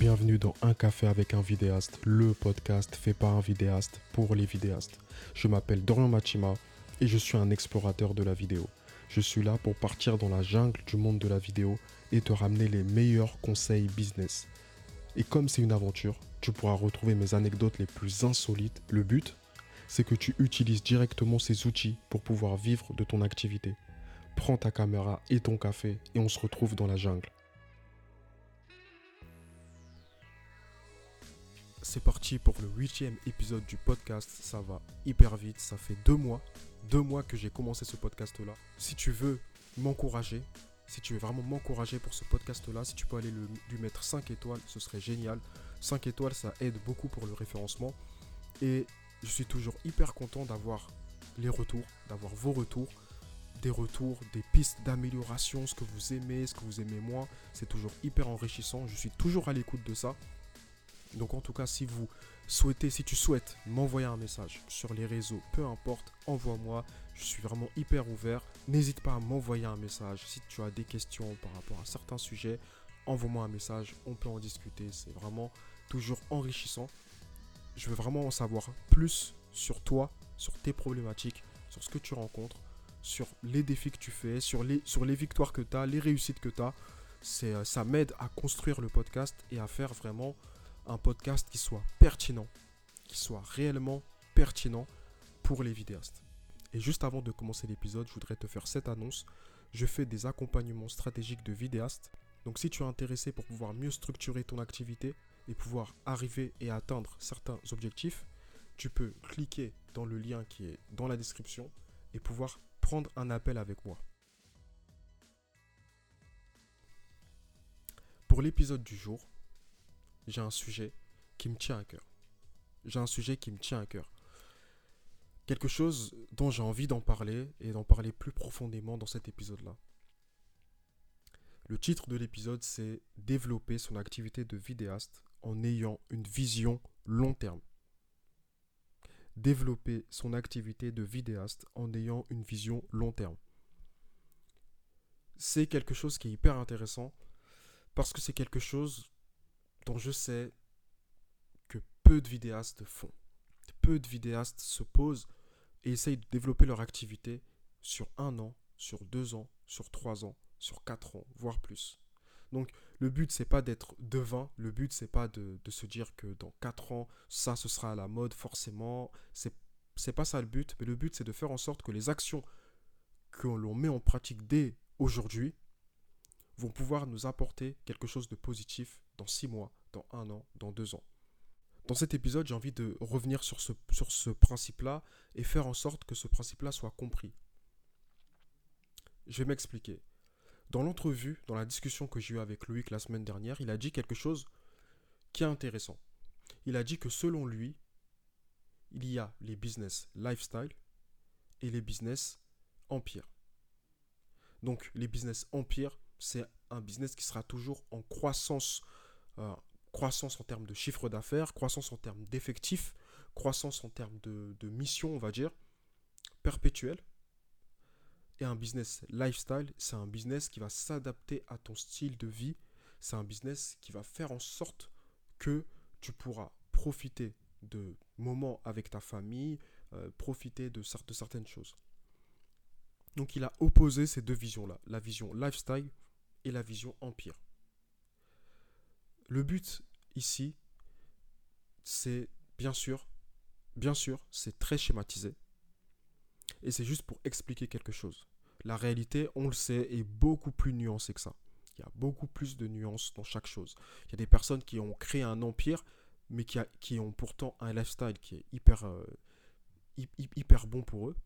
Bienvenue dans Un café avec un vidéaste, le podcast fait par un vidéaste pour les vidéastes. Je m'appelle Dorian Machima et je suis un explorateur de la vidéo. Je suis là pour partir dans la jungle du monde de la vidéo et te ramener les meilleurs conseils business. Et comme c'est une aventure, tu pourras retrouver mes anecdotes les plus insolites. Le but, c'est que tu utilises directement ces outils pour pouvoir vivre de ton activité. Prends ta caméra et ton café et on se retrouve dans la jungle. C'est parti pour le huitième épisode du podcast. Ça va hyper vite. Ça fait deux mois, deux mois que j'ai commencé ce podcast-là. Si tu veux m'encourager, si tu veux vraiment m'encourager pour ce podcast-là, si tu peux aller le- lui mettre 5 étoiles, ce serait génial. 5 étoiles, ça aide beaucoup pour le référencement. Et je suis toujours hyper content d'avoir les retours, d'avoir vos retours, des retours, des pistes d'amélioration, ce que vous aimez, ce que vous aimez moins. C'est toujours hyper enrichissant. Je suis toujours à l'écoute de ça. Donc en tout cas, si vous souhaitez, si tu souhaites m'envoyer un message sur les réseaux, peu importe, envoie-moi. Je suis vraiment hyper ouvert. N'hésite pas à m'envoyer un message. Si tu as des questions par rapport à certains sujets, envoie-moi un message. On peut en discuter. C'est vraiment toujours enrichissant. Je veux vraiment en savoir plus sur toi, sur tes problématiques, sur ce que tu rencontres, sur les défis que tu fais, sur les, sur les victoires que tu as, les réussites que tu as. Euh, ça m'aide à construire le podcast et à faire vraiment un podcast qui soit pertinent, qui soit réellement pertinent pour les vidéastes. Et juste avant de commencer l'épisode, je voudrais te faire cette annonce. Je fais des accompagnements stratégiques de vidéastes. Donc si tu es intéressé pour pouvoir mieux structurer ton activité et pouvoir arriver et atteindre certains objectifs, tu peux cliquer dans le lien qui est dans la description et pouvoir prendre un appel avec moi. Pour l'épisode du jour, j'ai un sujet qui me tient à cœur. J'ai un sujet qui me tient à cœur. Quelque chose dont j'ai envie d'en parler et d'en parler plus profondément dans cet épisode-là. Le titre de l'épisode, c'est Développer son activité de vidéaste en ayant une vision long terme. Développer son activité de vidéaste en ayant une vision long terme. C'est quelque chose qui est hyper intéressant parce que c'est quelque chose dont je sais que peu de vidéastes font. Peu de vidéastes se posent et essayent de développer leur activité sur un an, sur deux ans, sur trois ans, sur quatre ans, voire plus. Donc le but c'est pas d'être devin, le but c'est pas de, se dire que dans quatre ans ça ce sera à la mode forcément, c'est c'est pas ça le but, mais le but c'est de faire en sorte que les actions que l'on met en pratique dès aujourd'hui vont pouvoir nous apporter quelque chose de positif dans six mois, dans un an, dans deux ans. Dans cet épisode, j'ai envie de revenir sur ce, principe-là et faire en sorte que ce principe-là soit compris. Je vais m'expliquer. Dans l'entrevue, dans la discussion que j'ai eue avec Loïc la semaine dernière, il a dit quelque chose qui est intéressant. Il a dit que selon lui, il y a les business lifestyle et les business empire. Donc les business empire, c'est un business qui sera toujours en croissance, euh, croissance en termes de chiffre d'affaires, croissance en termes d'effectifs, croissance en termes de, mission, on va dire, perpétuelle. Et un business lifestyle, c'est un business qui va s'adapter à ton style de vie. C'est un business qui va faire en sorte que tu pourras profiter de moments avec ta famille, euh, profiter de certaines choses. Donc il a opposé ces deux visions-là, la vision lifestyle et la vision empire. Le but ici, c'est bien sûr, bien sûr, c'est très schématisé. Et c'est juste pour expliquer quelque chose. La réalité, on le sait, est beaucoup plus nuancée que ça. Il y a beaucoup plus de nuances dans chaque chose. Il y a des personnes qui ont créé un empire, mais qui, ont pourtant un lifestyle qui est hyper, euh, hy- hy- hyper bon pour eux.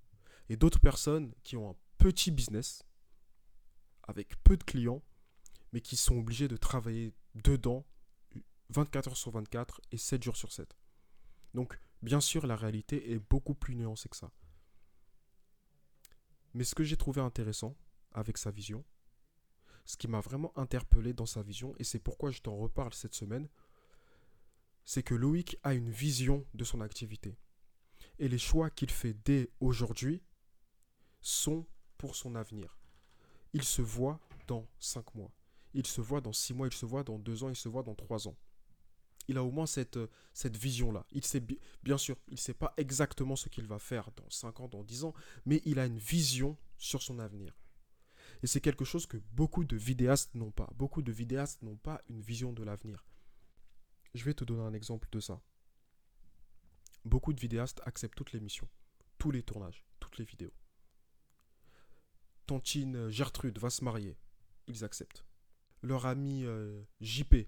Et d'autres personnes qui ont un petit business, avec peu de clients, mais qui sont obligés de travailler dedans 24 heures sur 24 et 7 jours sur 7. Donc, bien sûr, la réalité est beaucoup plus nuancée que ça. Mais ce que j'ai trouvé intéressant avec sa vision, ce qui m'a vraiment interpellé dans sa vision, et c'est pourquoi je t'en reparle cette semaine, c'est que Loïc a une vision de son activité. Et les choix qu'il fait dès aujourd'hui sont pour son avenir. Il se voit dans 5 mois. Il se voit dans 6 mois, il se voit dans 2 ans, il se voit dans 3 ans. Il a au moins cette, euh, vision-là. Il sait, bien sûr, il ne sait pas exactement ce qu'il va faire dans 5 ans, dans 10 ans, mais il a une vision sur son avenir. Et c'est quelque chose que beaucoup de vidéastes n'ont pas. Beaucoup de vidéastes n'ont pas une vision de l'avenir. Je vais te donner un exemple de ça. Beaucoup de vidéastes acceptent toutes les missions, tous les tournages, toutes les vidéos. Tantine Gertrude va se marier, ils acceptent. Leur ami euh, JP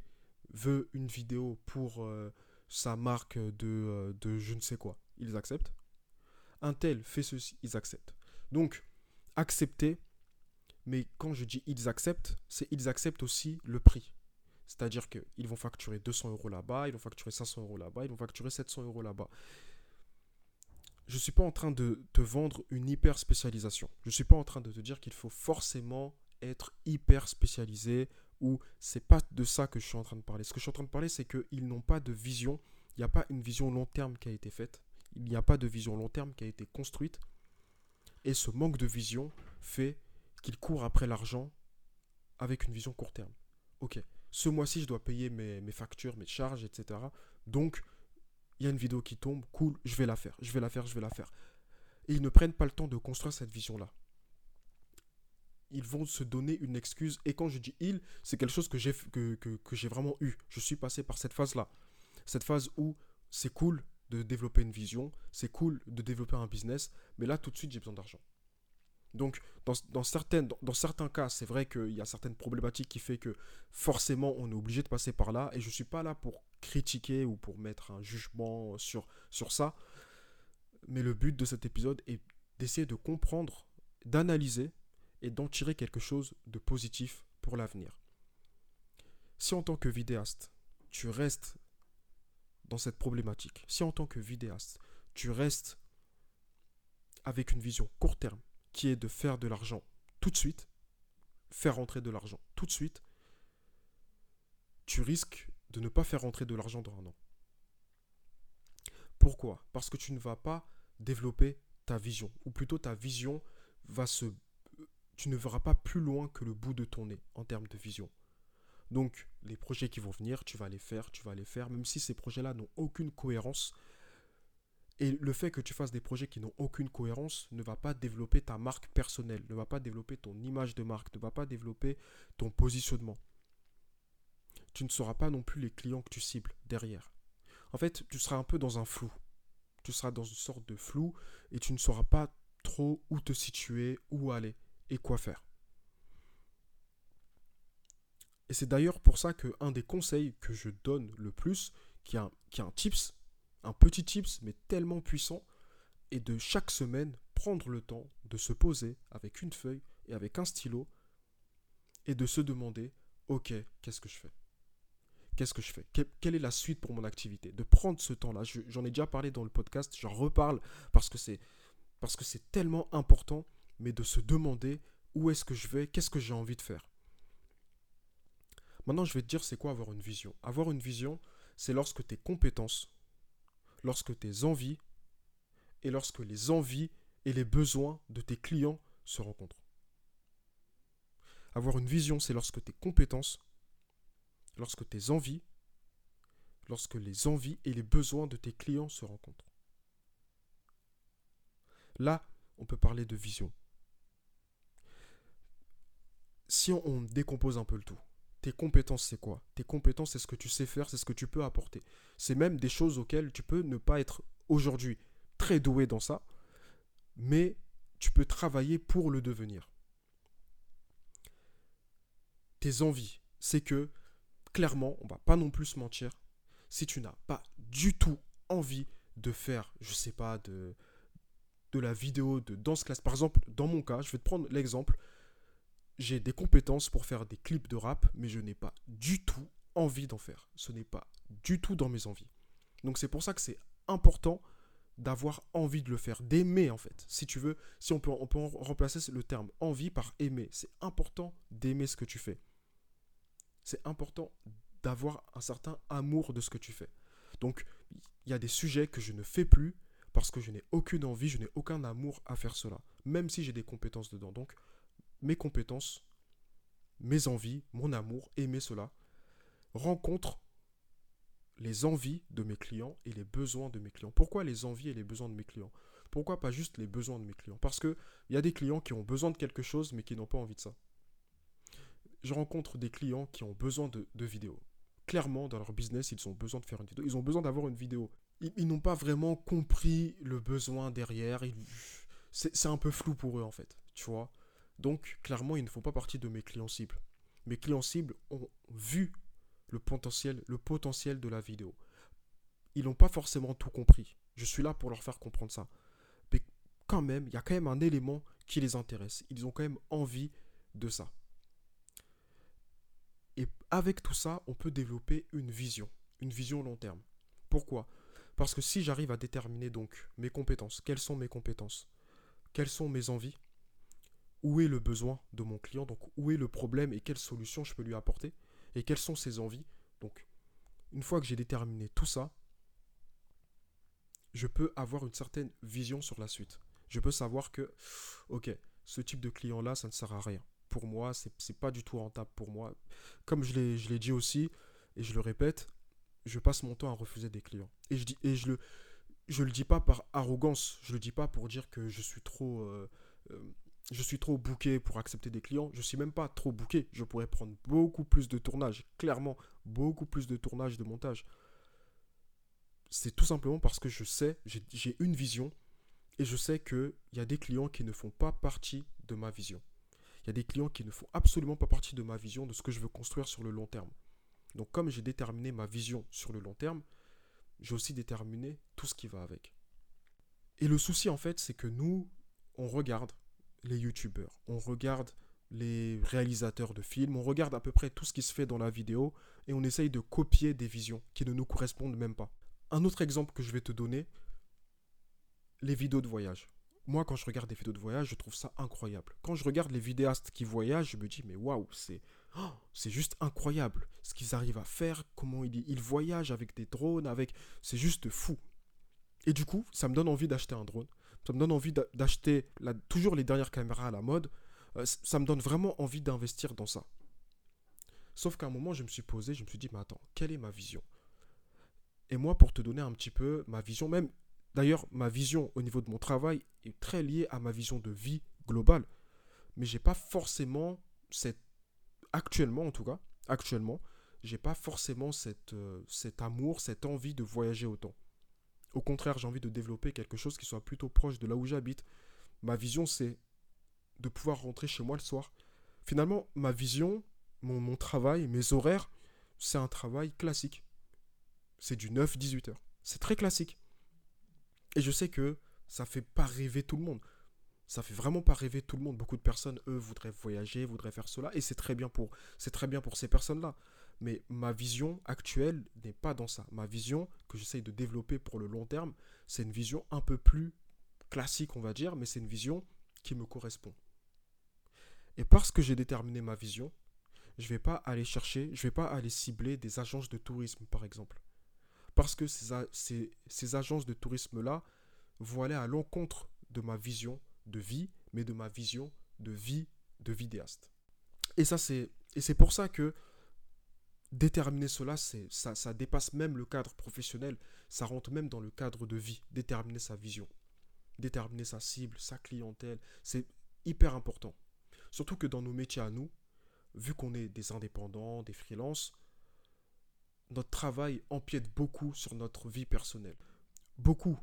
veut une vidéo pour euh, sa marque de, euh, de je ne sais quoi, ils acceptent. Un tel fait ceci, ils acceptent. Donc, accepter, mais quand je dis ils acceptent, c'est ils acceptent aussi le prix. C'est-à-dire qu'ils vont facturer 200 euros là-bas, ils vont facturer 500 euros là-bas, ils vont facturer 700 euros là-bas. Je ne suis pas en train de te vendre une hyper spécialisation. Je ne suis pas en train de te dire qu'il faut forcément être hyper spécialisé ou c'est pas de ça que je suis en train de parler. Ce que je suis en train de parler, c'est qu'ils n'ont pas de vision. Il n'y a pas une vision long terme qui a été faite. Il n'y a pas de vision long terme qui a été construite. Et ce manque de vision fait qu'ils courent après l'argent avec une vision court terme. Ok, ce mois-ci, je dois payer mes, mes, factures, mes charges, etc. Donc, il y a une vidéo qui tombe, cool, je vais la faire, je vais la faire, je vais la faire. Et ils ne prennent pas le temps de construire cette vision-là ils vont se donner une excuse. Et quand je dis ils, c'est quelque chose que j'ai que, que, vraiment eu. Je suis passé par cette phase-là. Cette phase où c'est cool de développer une vision, c'est cool de développer un business, mais là tout de suite j'ai besoin d'argent. Donc dans, dans, certaines, dans, certains cas, c'est vrai qu'il y a certaines problématiques qui fait que forcément on est obligé de passer par là, et je ne suis pas là pour critiquer ou pour mettre un jugement sur, sur ça, mais le but de cet épisode est d'essayer de comprendre, d'analyser et d'en tirer quelque chose de positif pour l'avenir. Si en tant que vidéaste, tu restes dans cette problématique, si en tant que vidéaste, tu restes avec une vision court terme, qui est de faire de l'argent tout de suite, faire rentrer de l'argent tout de suite, tu risques de ne pas faire rentrer de l'argent dans un an. Pourquoi? Parce que tu ne vas pas développer ta vision, ou plutôt ta vision va se tu ne verras pas plus loin que le bout de ton nez en termes de vision. Donc, les projets qui vont venir, tu vas les faire, tu vas les faire, même si ces projets-là n'ont aucune cohérence. Et le fait que tu fasses des projets qui n'ont aucune cohérence ne va pas développer ta marque personnelle, ne va pas développer ton image de marque, ne va pas développer ton positionnement. Tu ne sauras pas non plus les clients que tu cibles derrière. En fait, tu seras un peu dans un flou. Tu seras dans une sorte de flou et tu ne sauras pas trop où te situer, où aller et quoi faire. Et c'est d'ailleurs pour ça que un des conseils que je donne le plus, qui est un, qui un tips, un petit tips mais tellement puissant, est de chaque semaine prendre le temps de se poser avec une feuille et avec un stylo et de se demander, ok, qu'est-ce que je fais? Qu'est-ce que je fais? Quelle est la suite pour mon activité? De prendre ce temps-là. J'en ai déjà parlé dans le podcast, j'en reparle parce que c'est tellement important mais de se demander où est-ce que je vais, qu'est-ce que j'ai envie de faire. Maintenant, je vais te dire c'est quoi avoir une vision? Avoir une vision, c'est lorsque tes compétences, lorsque tes envies, et lorsque les envies et les besoins de tes clients se rencontrent. Avoir une vision, c'est lorsque tes compétences, lorsque tes envies, lorsque les envies et les besoins de tes clients se rencontrent. Là, on peut parler de vision si on, décompose un peu le tout, tes compétences, c'est quoi? Tes compétences, c'est ce que tu sais faire, c'est ce que tu peux apporter. C'est même des choses auxquelles tu peux ne pas être aujourd'hui très doué dans ça, mais tu peux travailler pour le devenir. Tes envies, c'est que, clairement, on va pas non plus se mentir, si tu n'as pas du tout envie de faire, je sais pas, de, de la vidéo de danse classe, par exemple, dans mon cas, je vais te prendre l'exemple, j'ai des compétences pour faire des clips de rap, mais je n'ai pas du tout envie d'en faire. Ce n'est pas du tout dans mes envies. Donc c'est pour ça que c'est important d'avoir envie de le faire, d'aimer en fait. Si tu veux, si on peut, remplacer le terme envie par aimer. C'est important d'aimer ce que tu fais. C'est important d'avoir un certain amour de ce que tu fais. Donc il y a des sujets que je ne fais plus parce que je n'ai aucune envie, je n'ai aucun amour à faire cela, même si j'ai des compétences dedans. Donc mes compétences, mes envies, mon amour, aimer cela, rencontre les envies de mes clients et les besoins de mes clients. Pourquoi les envies et les besoins de mes clients? Pourquoi pas juste les besoins de mes clients? Parce qu'il y a des clients qui ont besoin de quelque chose mais qui n'ont pas envie de ça. Je rencontre des clients qui ont besoin de, vidéos. Clairement, dans leur business, ils ont besoin de faire une vidéo. Ils ont besoin d'avoir une vidéo. Ils, n'ont pas vraiment compris le besoin derrière. C'est un peu flou pour eux en fait. Tu vois? Donc, clairement, ils ne font pas partie de mes clients cibles. Mes clients cibles ont vu le potentiel, le potentiel de la vidéo. Ils n'ont pas forcément tout compris. Je suis là pour leur faire comprendre ça. Mais quand même, il y a quand même un élément qui les intéresse. Ils ont quand même envie de ça. Et avec tout ça, on peut développer une vision, une vision long terme. Pourquoi? Parce que si j'arrive à déterminer donc mes compétences, quelles sont mes compétences, quelles sont mes envies, où est le besoin de mon client, donc où est le problème et quelles solutions je peux lui apporter, et quelles sont ses envies. Donc, une fois que j'ai déterminé tout ça, je peux avoir une certaine vision sur la suite. Je peux savoir que, ok, ce type de client-là, ça ne sert à rien. Pour moi, c'est n'est pas du tout rentable pour moi. Comme je l'ai dit aussi, et je le répète, je passe mon temps à refuser des clients. Et je, dis, le dis pas par arrogance, je le dis pas pour dire que je suis trop euh, euh, je suis trop bouqué pour accepter des clients. Je suis même pas trop bouqué. Je pourrais prendre beaucoup plus de tournage. Clairement, beaucoup plus de tournage, de montage. C'est tout simplement parce que je sais, j'ai une vision et je sais qu'il y a des clients qui ne font pas partie de ma vision. Il y a des clients qui ne font absolument pas partie de ma vision, de ce que je veux construire sur le long terme. Donc comme j'ai déterminé ma vision sur le long terme, j'ai aussi déterminé tout ce qui va avec. Et le souci en fait, c'est que nous, on regarde les youtubeurs, on regarde les réalisateurs de films, on regarde à peu près tout ce qui se fait dans la vidéo et on essaye de copier des visions qui ne nous correspondent même pas. Un autre exemple que je vais te donner, les vidéos de voyage. Moi, quand je regarde des vidéos de voyage, je trouve ça incroyable. Quand je regarde les vidéastes qui voyagent, je me dis, mais waouh, c'est oh, juste incroyable ce qu'ils arrivent à faire, comment ils, ils voyagent avec des drones, avec, c'est juste fou. Et du coup, ça me donne envie d'acheter un drone ça me donne envie d'acheter toujours les dernières caméras à la mode. Euh, ça me donne vraiment envie d'investir dans ça. Sauf qu'à un moment, je me suis posé, je me suis dit, mais attends, quelle est ma vision? Et moi, pour te donner un petit peu ma vision, même d'ailleurs, ma vision au niveau de mon travail est très liée à ma vision de vie globale. Mais j'ai pas forcément cette. Actuellement, en tout cas, actuellement, j'ai pas forcément euh, cet amour, cette envie de voyager autant. Au contraire, j'ai envie de développer quelque chose qui soit plutôt proche de là où j'habite. Ma vision, c'est de pouvoir rentrer chez moi le soir. Finalement, ma vision, mon, travail, mes horaires, c'est un travail classique. C'est du 9-18 heures. C'est très classique. Et je sais que ça fait pas rêver tout le monde. Ça fait vraiment pas rêver tout le monde. Beaucoup de personnes, eux, voudraient voyager, voudraient faire cela. Et c'est très bien pour, c'est très bien pour ces personnes-là. Mais ma vision actuelle n'est pas dans ça. Ma vision que j'essaye de développer pour le long terme, c'est une vision un peu plus classique, on va dire, mais c'est une vision qui me correspond. Et parce que j'ai déterminé ma vision, je ne vais pas aller chercher, je ne vais pas aller cibler des agences de tourisme, par exemple. Parce que ces, ces agences de tourisme-là vont aller à l'encontre de ma vision de vie, mais de ma vision de vie de vidéaste. Et c'est, et c'est pour ça que déterminer cela, ça dépasse même le cadre professionnel, ça rentre même dans le cadre de vie, déterminer sa vision, déterminer sa cible, sa clientèle, c'est hyper important. Surtout que dans nos métiers à nous, vu qu'on est des indépendants, des freelances, notre travail empiète beaucoup sur notre vie personnelle. Beaucoup.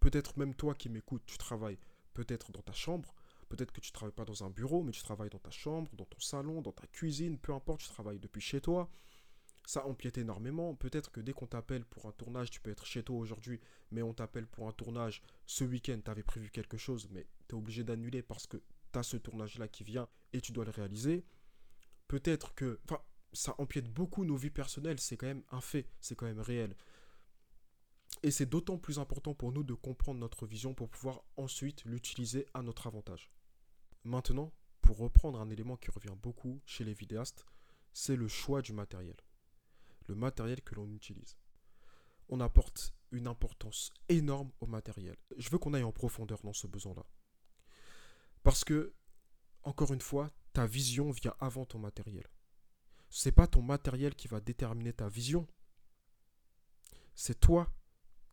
Peut-être même toi qui m'écoutes, tu travailles peut-être dans ta chambre, peut-être que tu ne travailles pas dans un bureau, mais tu travailles dans ta chambre, dans ton salon, dans ta cuisine, peu importe, tu travailles depuis chez toi. Ça empiète énormément. Peut-être que dès qu'on t'appelle pour un tournage, tu peux être chez toi aujourd'hui, mais on t'appelle pour un tournage ce week-end, tu avais prévu quelque chose, mais tu es obligé d'annuler parce que tu as ce tournage-là qui vient et tu dois le réaliser. Peut-être que... Enfin, ça empiète beaucoup nos vies personnelles, c'est quand même un fait, c'est quand même réel. Et c'est d'autant plus important pour nous de comprendre notre vision pour pouvoir ensuite l'utiliser à notre avantage. Maintenant, pour reprendre un élément qui revient beaucoup chez les vidéastes, c'est le choix du matériel. Le matériel que l'on utilise. On apporte une importance énorme au matériel. Je veux qu'on aille en profondeur dans ce besoin-là. Parce que, encore une fois, ta vision vient avant ton matériel. Ce n'est pas ton matériel qui va déterminer ta vision, C'est toi,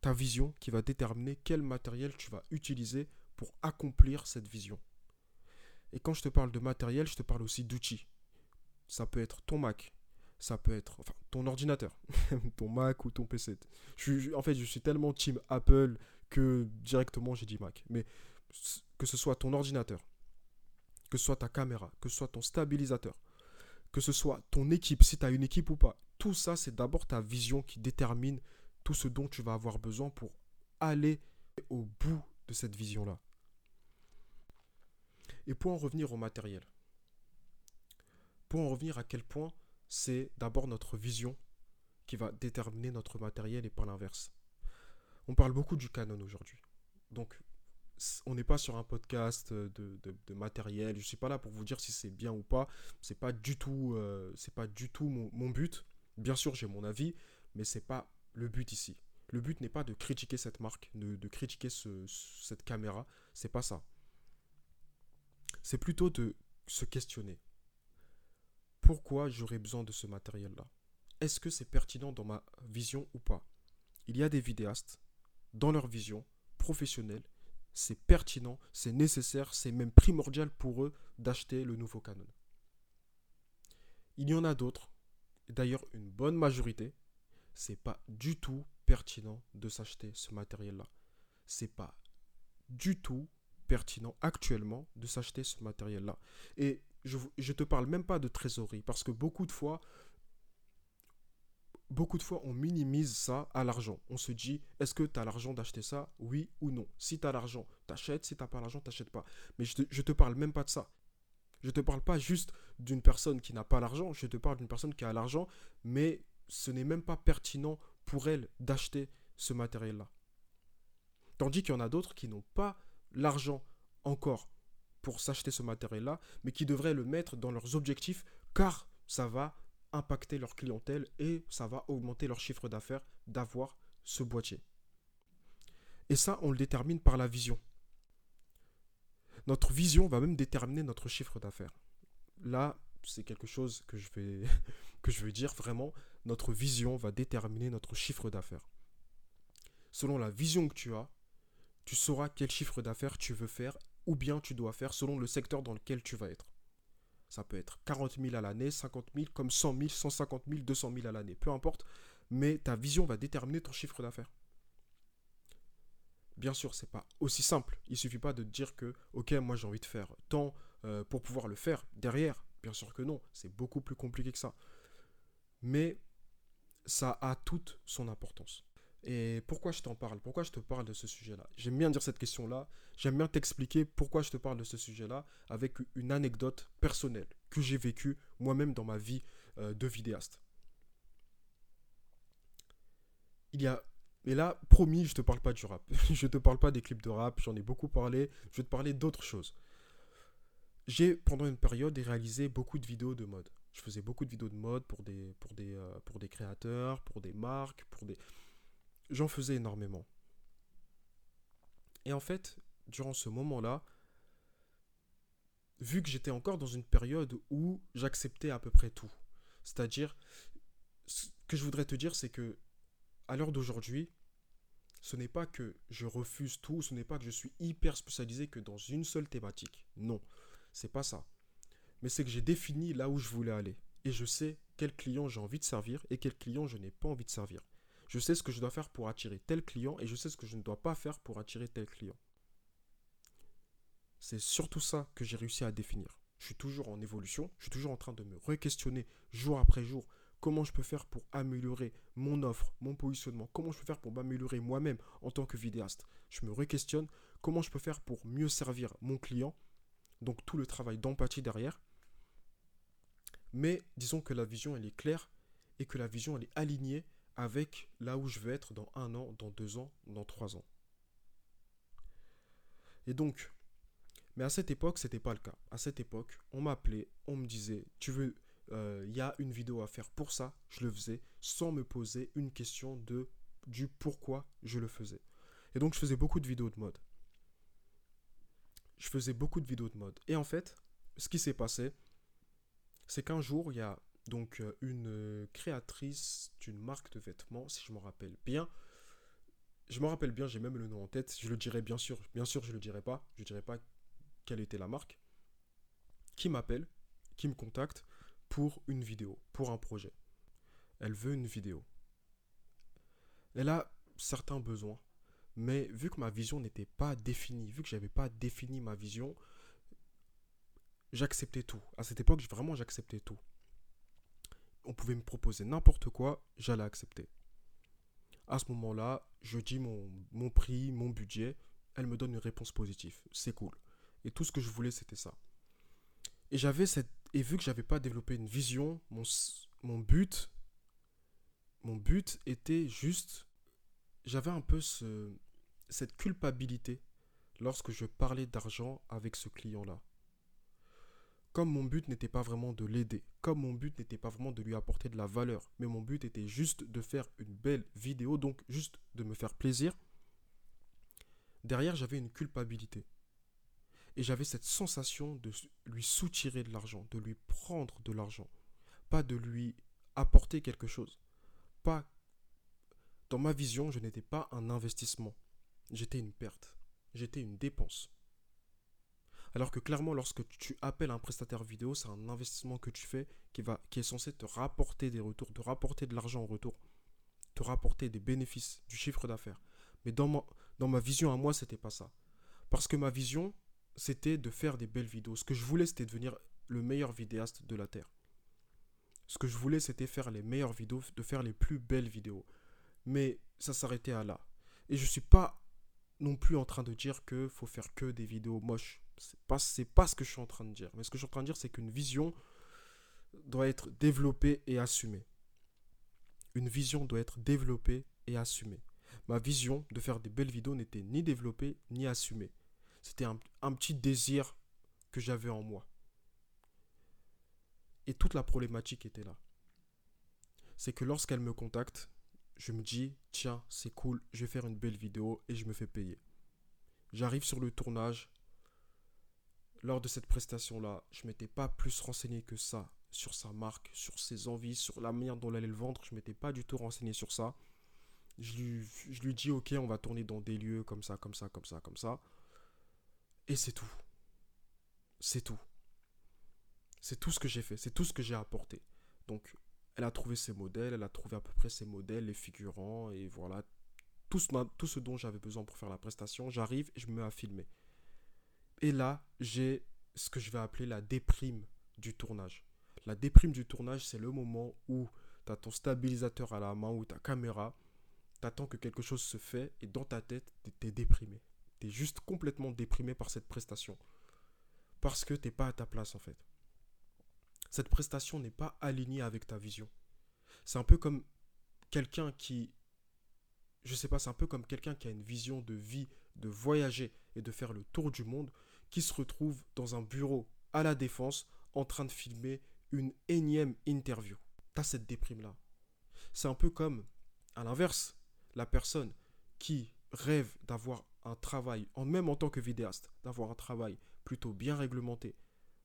ta vision, qui va déterminer quel matériel tu vas utiliser pour accomplir cette vision. Et quand je te parle de matériel, je te parle aussi d'outils. Ça peut être ton Mac, ça peut être enfin, ton ordinateur, ton Mac ou ton PC. Je, en fait, je suis tellement team Apple que directement j'ai dit Mac. Mais que ce soit ton ordinateur, que ce soit ta caméra, que ce soit ton stabilisateur, que ce soit ton équipe, si tu as une équipe ou pas, tout ça, c'est d'abord ta vision qui détermine tout ce dont tu vas avoir besoin pour aller au bout de cette vision-là. Et pour en revenir au matériel, pour en revenir à quel point c'est d'abord notre vision qui va déterminer notre matériel et pas l'inverse. On parle beaucoup du Canon aujourd'hui. Donc, on n'est pas sur un podcast de, matériel. Je ne suis pas là pour vous dire si c'est bien ou pas. C'est pas du tout, euh, pas du tout mon, but. Bien sûr, j'ai mon avis, mais c'est pas le but ici. Le but n'est pas de critiquer cette marque, de, critiquer cette caméra. C'est pas ça. C'est plutôt de se questionner. Pourquoi j'aurais besoin de ce matériel-là? Est-ce que c'est pertinent dans ma vision ou pas? Il y a des vidéastes, dans leur vision professionnelle, c'est pertinent, c'est nécessaire, c'est même primordial pour eux d'acheter le nouveau Canon. Il y en a d'autres, d'ailleurs une bonne majorité, c'est pas du tout pertinent de s'acheter ce matériel-là. C'est pas du tout pertinent actuellement de s'acheter ce matériel-là. Et je ne te parle même pas de trésorerie, parce que beaucoup de fois, beaucoup de fois, on minimise ça à l'argent. On se dit, est-ce que tu as l'argent d'acheter ça Oui ou non? Si tu as l'argent, t'achètes. Si tu n'as pas l'argent, t'achètes pas. Mais je ne te, te parle même pas de ça. Je ne te parle pas juste d'une personne qui n'a pas l'argent, je te parle d'une personne qui a l'argent, mais ce n'est même pas pertinent pour elle d'acheter ce matériel-là. Tandis qu'il y en a d'autres qui n'ont pas l'argent encore pour s'acheter ce matériel-là, mais qui devraient le mettre dans leurs objectifs car ça va impacter leur clientèle et ça va augmenter leur chiffre d'affaires d'avoir ce boîtier. Et ça, on le détermine par la vision. Notre vision va même déterminer notre chiffre d'affaires. Là, c'est quelque chose que je vais que je veux dire vraiment, notre vision va déterminer notre chiffre d'affaires. Selon la vision que tu as, tu sauras quel chiffre d'affaires tu veux faire ou bien tu dois faire selon le secteur dans lequel tu vas être. Ça peut être 40 000 à l'année, 50 000, comme 100 000, 150 000, 200 000 à l'année, peu importe, mais ta vision va déterminer ton chiffre d'affaires. Bien sûr, c'est pas aussi simple. Il suffit pas de dire que, ok, moi j'ai envie de faire tant euh, pour pouvoir le faire derrière. Bien sûr que non, c'est beaucoup plus compliqué que ça. Mais ça a toute son importance. Et pourquoi je t'en parle? Pourquoi je te parle de ce sujet-là? J'aime bien dire cette question-là. J'aime bien t'expliquer pourquoi je te parle de ce sujet-là avec une anecdote personnelle que j'ai vécue moi-même dans ma vie euh, de vidéaste. Il y a... Et là, promis, je te parle pas du rap. je te parle pas des clips de rap, j'en ai beaucoup parlé. Je vais te parler d'autres choses. J'ai, pendant une période, réalisé beaucoup de vidéos de mode. Je faisais beaucoup de vidéos de mode pour des, pour des, euh, pour des créateurs, pour des marques, pour des j'en faisais énormément. Et en fait, durant ce moment-là, vu que j'étais encore dans une période où j'acceptais à peu près tout, c'est-à-dire, ce que je voudrais te dire, c'est que à l'heure d'aujourd'hui, ce n'est pas que je refuse tout, ce n'est pas que je suis hyper spécialisé que dans une seule thématique. Non, c'est pas ça. Mais c'est que j'ai défini là où je voulais aller. Et je sais quel client j'ai envie de servir et quel client je n'ai pas envie de servir. Je sais ce que je dois faire pour attirer tel client et je sais ce que je ne dois pas faire pour attirer tel client. C'est surtout ça que j'ai réussi à définir. Je suis toujours en évolution, je suis toujours en train de me re-questionner jour après jour comment je peux faire pour améliorer mon offre, mon positionnement, comment je peux faire pour m'améliorer moi-même en tant que vidéaste. Je me re-questionne comment je peux faire pour mieux servir mon client, donc tout le travail d'empathie derrière. Mais disons que la vision elle est claire et que la vision elle est alignée avec là où je vais être dans un an, dans deux ans, dans trois ans. Et donc, mais à cette époque, c'était pas le cas. À cette époque, on m'appelait, on me disait, tu veux, il euh, y a une vidéo à faire pour ça, je le faisais sans me poser une question de du pourquoi je le faisais. Et donc, je faisais beaucoup de vidéos de mode. Je faisais beaucoup de vidéos de mode. Et en fait, ce qui s'est passé, c'est qu'un jour, il y a donc euh, une euh, créatrice d'une marque de vêtements, si je me rappelle bien. Je me rappelle bien, j'ai même le nom en tête. Je le dirai bien sûr, bien sûr, je le dirai pas. Je dirai pas quelle était la marque. Qui m'appelle, qui me contacte pour une vidéo, pour un projet. Elle veut une vidéo. Elle a certains besoins, mais vu que ma vision n'était pas définie, vu que j'avais pas défini ma vision, j'acceptais tout. À cette époque, vraiment, j'acceptais tout. On pouvait me proposer n'importe quoi, j'allais accepter. À ce moment-là, je dis mon, prix, mon budget, elle me donne une réponse positive. C'est cool. Et tout ce que je voulais, c'était ça. Et j'avais cette. Et vu que j'avais pas développé une vision, mon, mon but. Mon but était juste. J'avais un peu ce, cette culpabilité lorsque je parlais d'argent avec ce client-là comme mon but n'était pas vraiment de l'aider, comme mon but n'était pas vraiment de lui apporter de la valeur, mais mon but était juste de faire une belle vidéo, donc juste de me faire plaisir, derrière j'avais une culpabilité. Et j'avais cette sensation de lui soutirer de l'argent, de lui prendre de l'argent, pas de lui apporter quelque chose. Pas dans ma vision, je n'étais pas un investissement. J'étais une perte. J'étais une dépense. Alors que clairement, lorsque tu appelles un prestataire vidéo, c'est un investissement que tu fais qui, va, qui est censé te rapporter des retours, te rapporter de l'argent en retour, te rapporter des bénéfices, du chiffre d'affaires. Mais dans ma, vision à moi, c'était pas ça. Parce que ma vision, c'était de faire des belles vidéos. Ce que je voulais, c'était devenir le meilleur vidéaste de la Terre. Ce que je voulais, c'était faire les meilleures vidéos, de faire les plus belles vidéos. Mais ça s'arrêtait à là. Et je ne suis pas non plus en train de dire que faut faire que des vidéos moches. C'est pas, pas ce que je suis en train de dire. Mais ce que je suis en train de dire, c'est qu'une vision doit être développée et assumée. Une vision doit être développée et assumée. Ma vision de faire des belles vidéos n'était ni développée ni assumée. C'était un, un petit désir que j'avais en moi. Et toute la problématique était là. C'est que lorsqu'elle me contacte, je me dis, tiens, c'est cool, je vais faire une belle vidéo et je me fais payer. J'arrive sur le tournage, lors de cette prestation-là, je m'étais pas plus renseigné que ça sur sa marque, sur ses envies, sur la manière dont elle allait le vendre. Je m'étais pas du tout renseigné sur ça. Je lui, je lui dis, ok, on va tourner dans des lieux comme ça, comme ça, comme ça, comme ça. Et c'est tout. C'est tout. C'est tout ce que j'ai fait, c'est tout ce que j'ai apporté. Donc, elle a trouvé ses modèles, elle a trouvé à peu près ses modèles, les figurants, et voilà. Tout ce, tout ce dont j'avais besoin pour faire la prestation, j'arrive et je me mets à filmer. Et là, j'ai ce que je vais appeler la déprime du tournage. La déprime du tournage, c'est le moment où tu as ton stabilisateur à la main ou ta caméra, tu attends que quelque chose se fait et dans ta tête, tu es déprimé. Tu es juste complètement déprimé par cette prestation. Parce que tu pas à ta place en fait. Cette prestation n'est pas alignée avec ta vision. C'est un peu comme quelqu'un qui... Je sais pas, c'est un peu comme quelqu'un qui a une vision de vie, de voyager et de faire le tour du monde qui se retrouve dans un bureau à la défense en train de filmer une énième interview. T'as cette déprime-là. C'est un peu comme, à l'inverse, la personne qui rêve d'avoir un travail, en, même en tant que vidéaste, d'avoir un travail plutôt bien réglementé,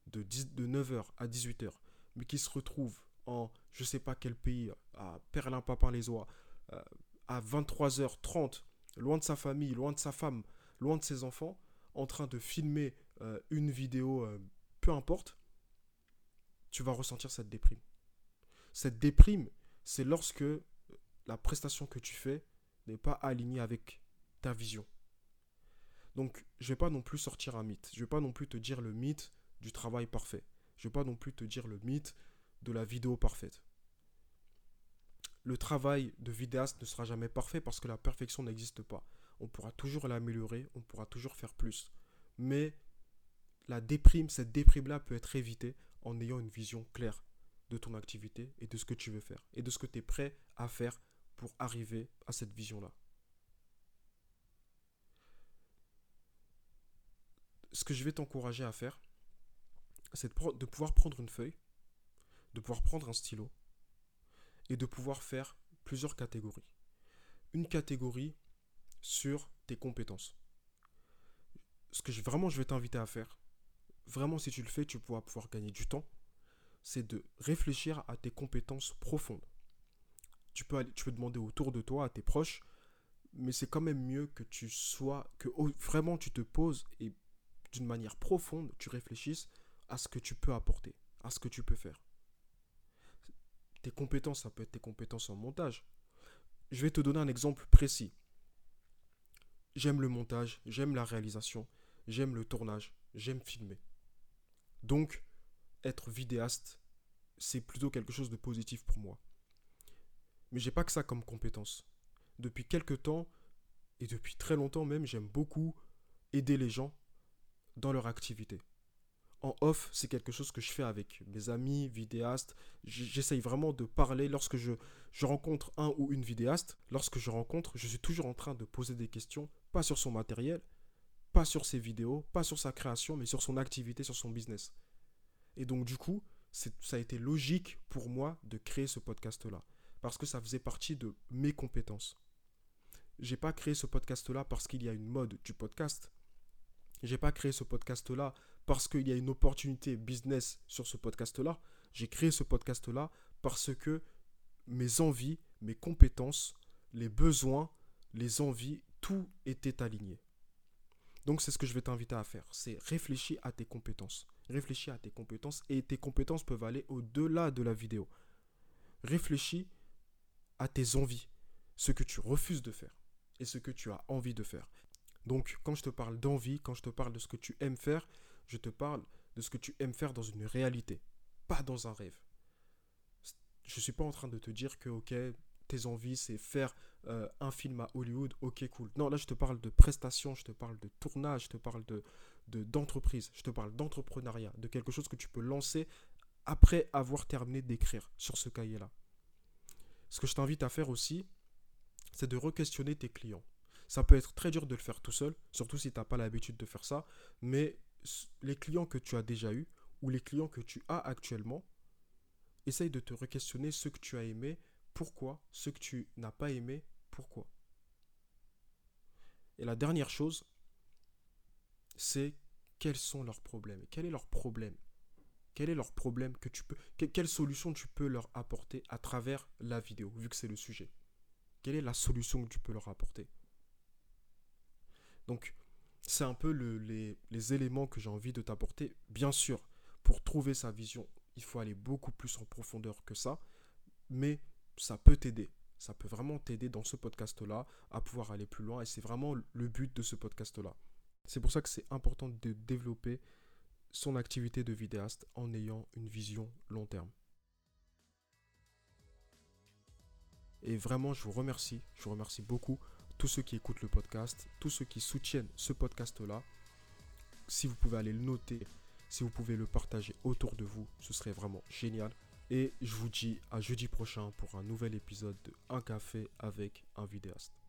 de, de 9h à 18h, mais qui se retrouve en je sais pas quel pays, à Perlin-Papin-les-Oies, euh, à 23h30, loin de sa famille, loin de sa femme, loin de ses enfants, en train de filmer euh, une vidéo, euh, peu importe, tu vas ressentir cette déprime. Cette déprime, c'est lorsque la prestation que tu fais n'est pas alignée avec ta vision. Donc, je vais pas non plus sortir un mythe. Je vais pas non plus te dire le mythe du travail parfait. Je vais pas non plus te dire le mythe de la vidéo parfaite. Le travail de vidéaste ne sera jamais parfait parce que la perfection n'existe pas. On pourra toujours l'améliorer, on pourra toujours faire plus. Mais la déprime, cette déprime-là peut être évitée en ayant une vision claire de ton activité et de ce que tu veux faire et de ce que tu es prêt à faire pour arriver à cette vision-là. Ce que je vais t'encourager à faire, c'est de pouvoir prendre une feuille, de pouvoir prendre un stylo et de pouvoir faire plusieurs catégories. Une catégorie sur tes compétences. Ce que je, vraiment je vais t'inviter à faire, vraiment si tu le fais, tu pourras pouvoir gagner du temps. c'est de réfléchir à tes compétences profondes. Tu peux, aller, tu peux demander autour de toi, à tes proches, mais c'est quand même mieux que tu sois, que vraiment tu te poses et d'une manière profonde, tu réfléchisses à ce que tu peux apporter, à ce que tu peux faire. Tes compétences, ça peut être tes compétences en montage. Je vais te donner un exemple précis. J'aime le montage, j'aime la réalisation, j'aime le tournage, j'aime filmer. Donc, être vidéaste, c'est plutôt quelque chose de positif pour moi. Mais j'ai pas que ça comme compétence. Depuis quelques temps, et depuis très longtemps même, j'aime beaucoup aider les gens dans leur activité. En off, c'est quelque chose que je fais avec mes amis vidéastes. J'essaye vraiment de parler lorsque je, rencontre un ou une vidéaste. Lorsque je rencontre, je suis toujours en train de poser des questions, pas sur son matériel, pas sur ses vidéos, pas sur sa création, mais sur son activité, sur son business. Et donc du coup, ça a été logique pour moi de créer ce podcast-là. Parce que ça faisait partie de mes compétences. J'ai pas créé ce podcast-là parce qu'il y a une mode du podcast. J'ai pas créé ce podcast-là parce qu'il y a une opportunité business sur ce podcast-là. J'ai créé ce podcast-là parce que mes envies, mes compétences, les besoins, les envies, tout était aligné. Donc c'est ce que je vais t'inviter à faire. C'est réfléchir à tes compétences. Réfléchis à tes compétences et tes compétences peuvent aller au-delà de la vidéo. Réfléchis à tes envies, ce que tu refuses de faire et ce que tu as envie de faire. Donc quand je te parle d'envie, quand je te parle de ce que tu aimes faire, je te parle de ce que tu aimes faire dans une réalité, pas dans un rêve. Je ne suis pas en train de te dire que, ok, tes envies, c'est faire euh, un film à Hollywood, ok, cool. Non, là, je te parle de prestations, je te parle de tournage, je te parle de d'entreprise, je te parle d'entrepreneuriat, de quelque chose que tu peux lancer après avoir terminé d'écrire sur ce cahier-là. Ce que je t'invite à faire aussi, c'est de re-questionner tes clients. Ça peut être très dur de le faire tout seul, surtout si tu n'as pas l'habitude de faire ça, mais les clients que tu as déjà eus ou les clients que tu as actuellement, essaye de te re-questionner ce que tu as aimé, pourquoi, ce que tu n'as pas aimé, pourquoi. Et la dernière chose, c'est quels sont leurs problèmes. Quel est leur problème? Quel est leur problème que tu peux Quelle solution tu peux leur apporter à travers la vidéo, vu que c'est le sujet? Quelle est la solution que tu peux leur apporter? Donc, c'est un peu les, éléments que j'ai envie de t'apporter. Bien sûr, pour trouver sa vision, il faut aller beaucoup plus en profondeur que ça, mais ça peut t'aider. Ça peut vraiment t'aider dans ce podcast-là à pouvoir aller plus loin et c'est vraiment le but de ce podcast-là. C'est pour ça que c'est important de développer son activité de vidéaste en ayant une vision long terme. Et vraiment, je vous remercie, je vous remercie beaucoup tous ceux qui écoutent le podcast, tous ceux qui soutiennent ce podcast-là. Si vous pouvez aller le noter, si vous pouvez le partager autour de vous, ce serait vraiment génial. Et je vous dis à jeudi prochain pour un nouvel épisode de Un café avec un vidéaste.